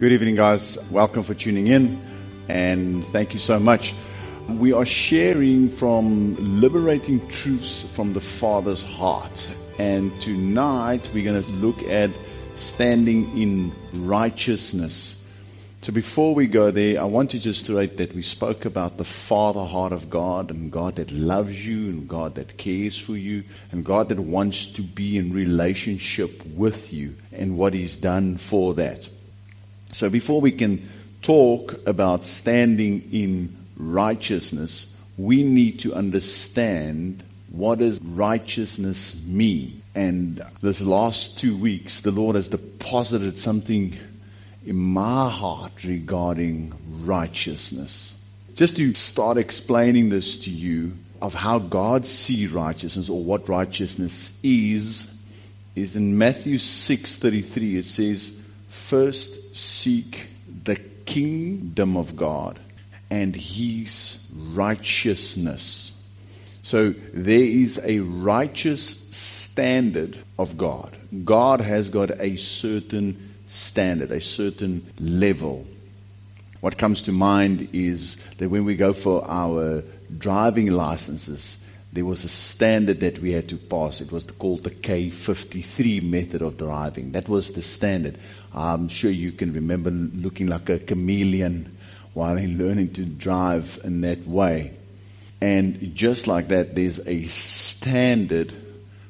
Good evening, guys. Welcome for tuning in, and thank you so much. We are sharing from liberating truths from the Father's heart, and tonight we're going to look at standing in righteousness. So before we go there, I want to just state that we spoke about the Father heart of God and God that loves you and God that cares for you and God that wants to be in relationship with you and what He's done for that. So before we can talk about standing in righteousness, we need to understand what does righteousness mean. And this last two weeks, the Lord has deposited something in my heart regarding righteousness. Just to start explaining this to you of how God sees righteousness or what righteousness is, is in Matthew 6:33 it says, first seek the kingdom of God and his righteousness. So there is a righteous standard of God. God has got a certain standard, a certain level. What comes to mind is that when we go for our driving licenses, there was a standard that we had to pass. It was called the K53 method of driving. That was the standard. I'm sure you can remember looking like a chameleon while learning to drive in that way. And just like that, there's a standard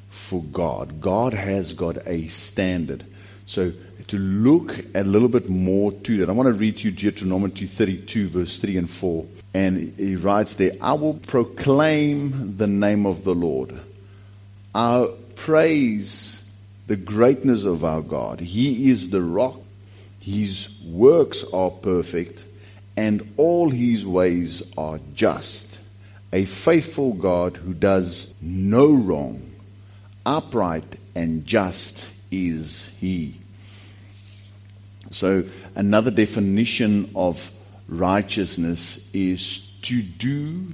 for God. God has got a standard. So to look a little bit more to that, I want to read to you Deuteronomy 32, verse 3 and 4. And he writes there, I will proclaim the name of the Lord. I'll praise the greatness of our God. He is the rock. His works are perfect, and all his ways are just. A faithful God who does no wrong, upright and just is he. So, another definition of righteousness is to do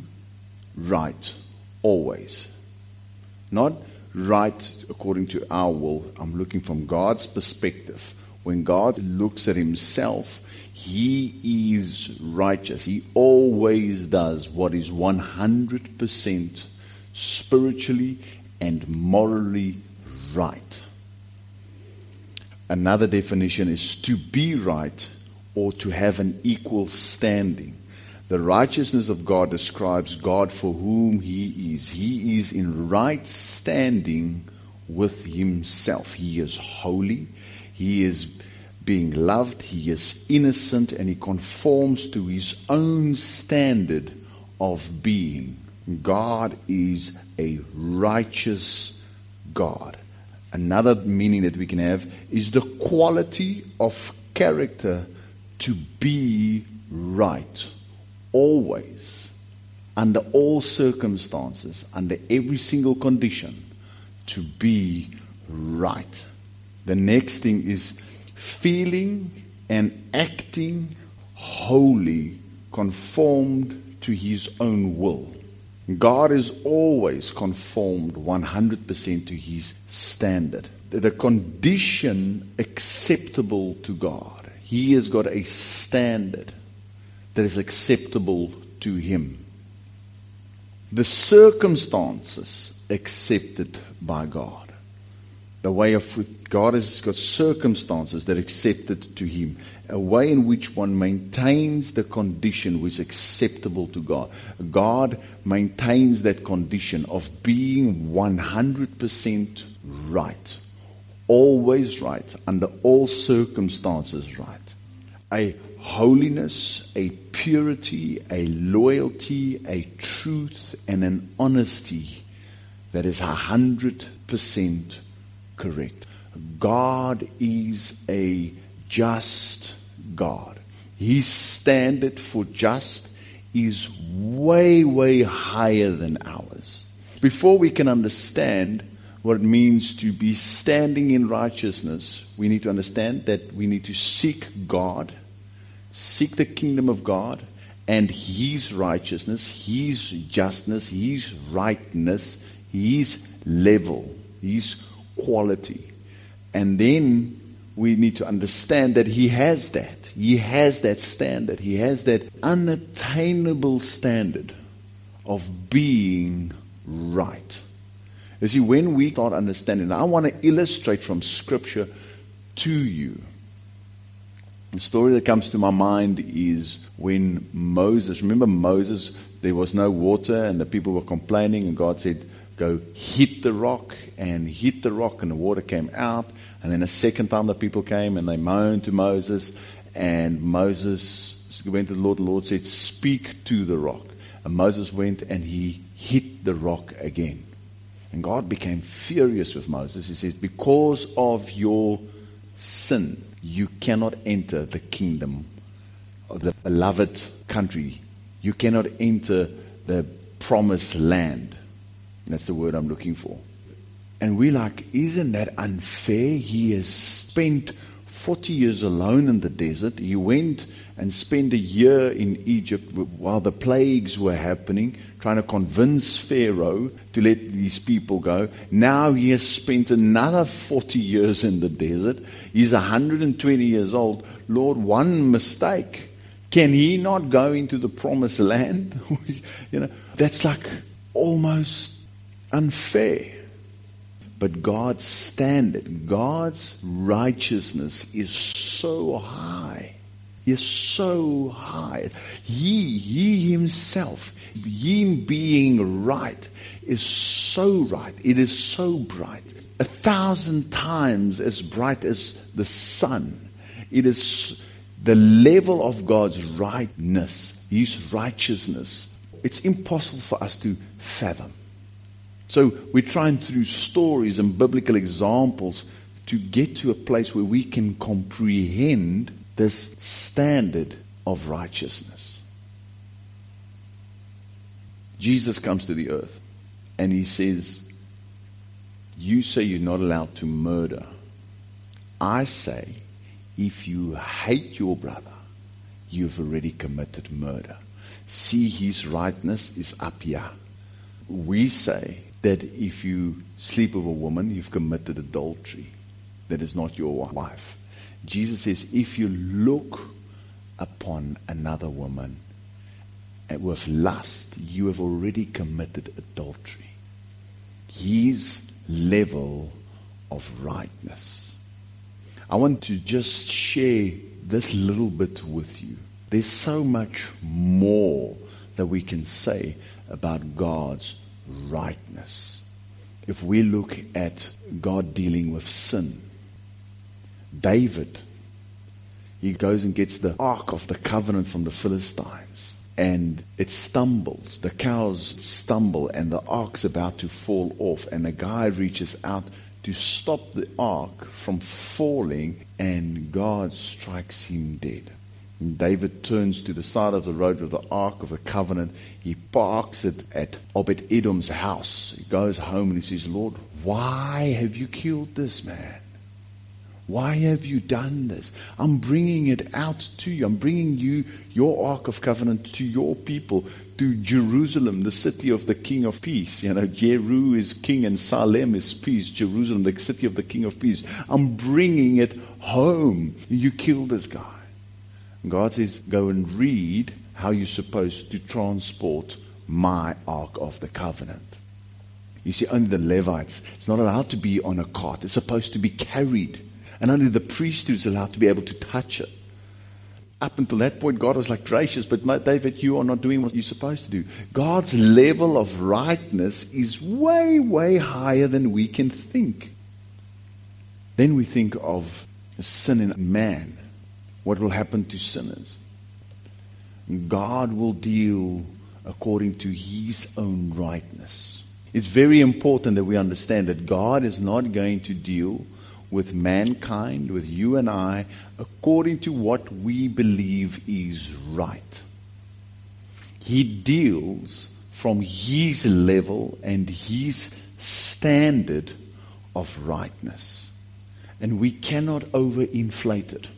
right always. Not right according to our will. I'm looking from God's perspective. When God looks at himself, he is righteous. He always does what is 100% spiritually and morally right. Another definition is to be right or to have an equal standing. The righteousness of God describes God for whom He is. He is in right standing with Himself. He is holy. He is being loved. He is innocent and He conforms to His own standard of being. God is a righteous God. Another meaning that we can have is the quality of character to be right. Always under all circumstances under every single condition to be right. The next thing is feeling and acting wholly conformed to his own will God is always conformed 100% to his standard the condition acceptable to God he has got a standard that is acceptable to him. The circumstances accepted by God. The way of God has got circumstances that accepted to him. A way in which one maintains the condition which is acceptable to God. God maintains that condition of being 100% right always right, under all circumstances right. A holiness, a purity, a loyalty, a truth, and an honesty that is a hundred percent correct. God is a just God. His standard for just is way, way higher than ours. Before we can understand what it means to be standing in righteousness, we need to understand that we need to seek God, seek the kingdom of God, and His righteousness, His justness, His rightness, His level, His quality. And then we need to understand that He has that. He has that standard. He has that unattainable standard of being right. You see, when we start understanding, I want to illustrate from Scripture to you. The story that comes to my mind is when Moses, remember Moses, there was no water and the people were complaining, and God said, Go hit the rock, and hit the rock, and the water came out. And then a second time the people came and they moaned to Moses, and Moses went to the Lord, the Lord said, Speak to the rock. And Moses went and he hit the rock again. And God became furious with Moses. He says, Because of your sin, you cannot enter the kingdom of the beloved country. You cannot enter the promised land. That's the word I'm looking for. And we're like, isn't that unfair? He has spent 40 years alone in the desert. He went and spent a year in Egypt while the plagues were happening, trying to convince Pharaoh to let these people go. Now he has spent another 40 years in the desert. He's 120 years old. Lord, one mistake. Can he not go into the promised land? you know, that's like almost unfair. But God's standard, God's righteousness is so high. Is so high. He, he himself, him being right, is so right. It is so bright. A thousand times as bright as the sun. It is the level of God's rightness, His righteousness. It's impossible for us to fathom. So we're trying through stories and biblical examples to get to a place where we can comprehend this standard of righteousness. Jesus comes to the earth and he says, You say you're not allowed to murder. I say, if you hate your brother, you've already committed murder. See, his rightness is up here. We say, that if you sleep with a woman, you've committed adultery. That is not your wife. Jesus says, if you look upon another woman eh, with lust, you have already committed adultery. His level of rightness. I want to just share this little bit with you. There's so much more that we can say about God's rightness. If we look at God dealing with sin, David, he goes and gets the Ark of the Covenant from the Philistines. And it stumbles. The cows stumble, and the ark's about to fall off. And a guy reaches out to stop the ark from falling, and God strikes him dead. David turns to the side of the road with the Ark of the Covenant. He parks it at Obed Edom's house. He goes home and he says, Lord, why have you killed this man? Why have you done this? I'm bringing it out to you. I'm bringing you your Ark of Covenant to your people, to Jerusalem, the city of the King of Peace. You know, Jeru is king and Salem is peace. Jerusalem, the city of the King of Peace. I'm bringing it home. You killed this guy. God says, go and read how you're supposed to transport my Ark of the Covenant. You see, only the Levites, it's not allowed to be on a cart. It's supposed to be carried. And only the priesthood is allowed to be able to touch it. Up until that point, God was like gracious, but David, you are not doing what you're supposed to do. God's level of rightness is way, way higher than we can think. Then we think of sin in man what will happen to sinners. God will deal according to his own rightness. It's very important that we understand that God is not going to deal with mankind, with you and I, according to what we believe is right. He deals from his level and his standard of rightness. And we cannot overinflate it.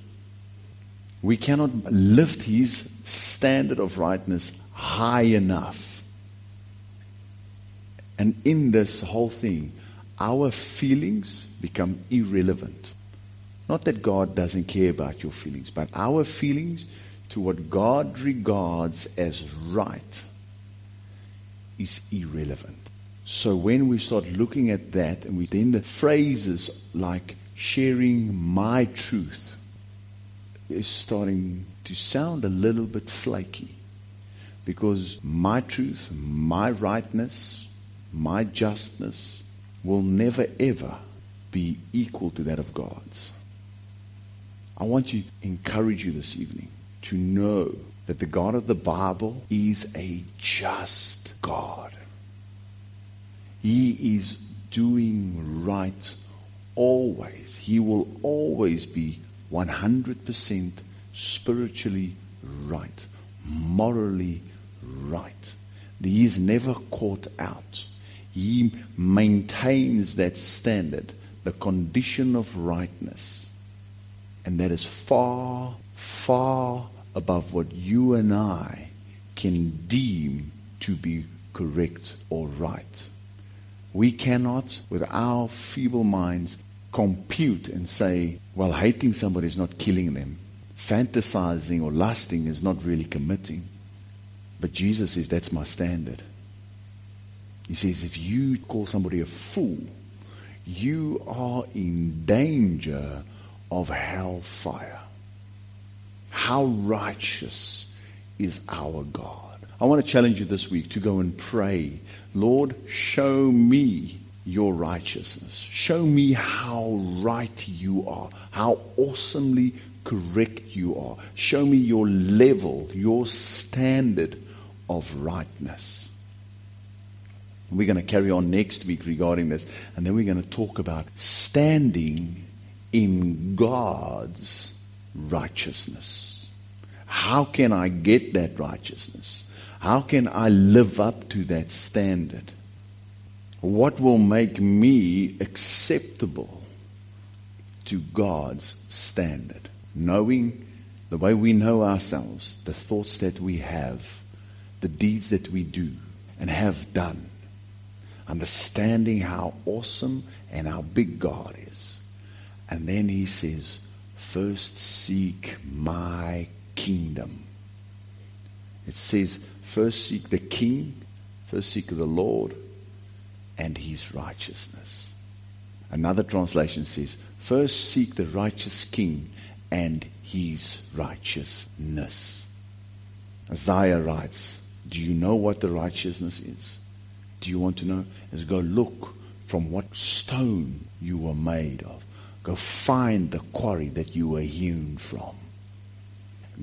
We cannot lift his standard of rightness high enough. And in this whole thing, our feelings become irrelevant. Not that God doesn't care about your feelings, but our feelings to what God regards as right is irrelevant. So when we start looking at that and we then the phrases like sharing my truth is starting to sound a little bit flaky because my truth, my rightness, my justness will never ever be equal to that of God's. I want to encourage you this evening to know that the God of the Bible is a just God. He is doing right always. He will always be 100% spiritually right, morally right. He is never caught out. He maintains that standard, the condition of rightness. And that is far, far above what you and I can deem to be correct or right. We cannot, with our feeble minds, compute and say, well, hating somebody is not killing them. Fantasizing or lusting is not really committing. But Jesus says, that's my standard. He says, if you call somebody a fool, you are in danger of hellfire. How righteous is our God? I want to challenge you this week to go and pray. Lord, show me your righteousness. Show me how right you are, how awesomely correct you are. Show me your level, your standard of rightness. We're going to carry on next week regarding this, and then we're going to talk about standing in God's righteousness. How can I get that righteousness? How can I live up to that standard? What will make me acceptable to God's standard? Knowing the way we know ourselves, the thoughts that we have, the deeds that we do and have done. Understanding how awesome and how big God is. And then he says, first seek my kingdom. It says, first seek the king, first seek the Lord and his righteousness. Another translation says, first seek the righteous king and his righteousness. Isaiah writes, do you know what the righteousness is? Do you want to know? Is go look from what stone you were made of. Go find the quarry that you were hewn from.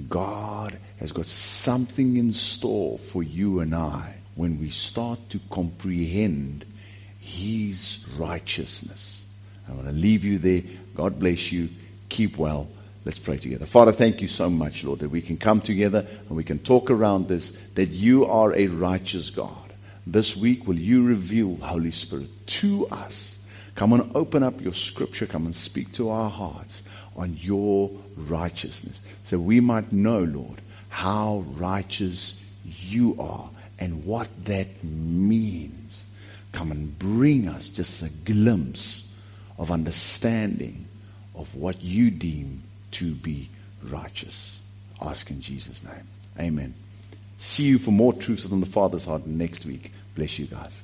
God has got something in store for you and I when we start to comprehend His righteousness. I want to leave you there. God bless you. Keep well. Let's pray together. Father, thank you so much, Lord, that we can come together and we can talk around this, that you are a righteous God. This week, will you reveal, Holy Spirit, to us? Come and open up your scripture. Come and speak to our hearts on your righteousness. So we might know, Lord, how righteous you are and what that means. Come and bring us just a glimpse of understanding of what you deem to be righteous. Ask in Jesus' name. Amen. See you for more truths on the Father's heart next week. Bless you guys.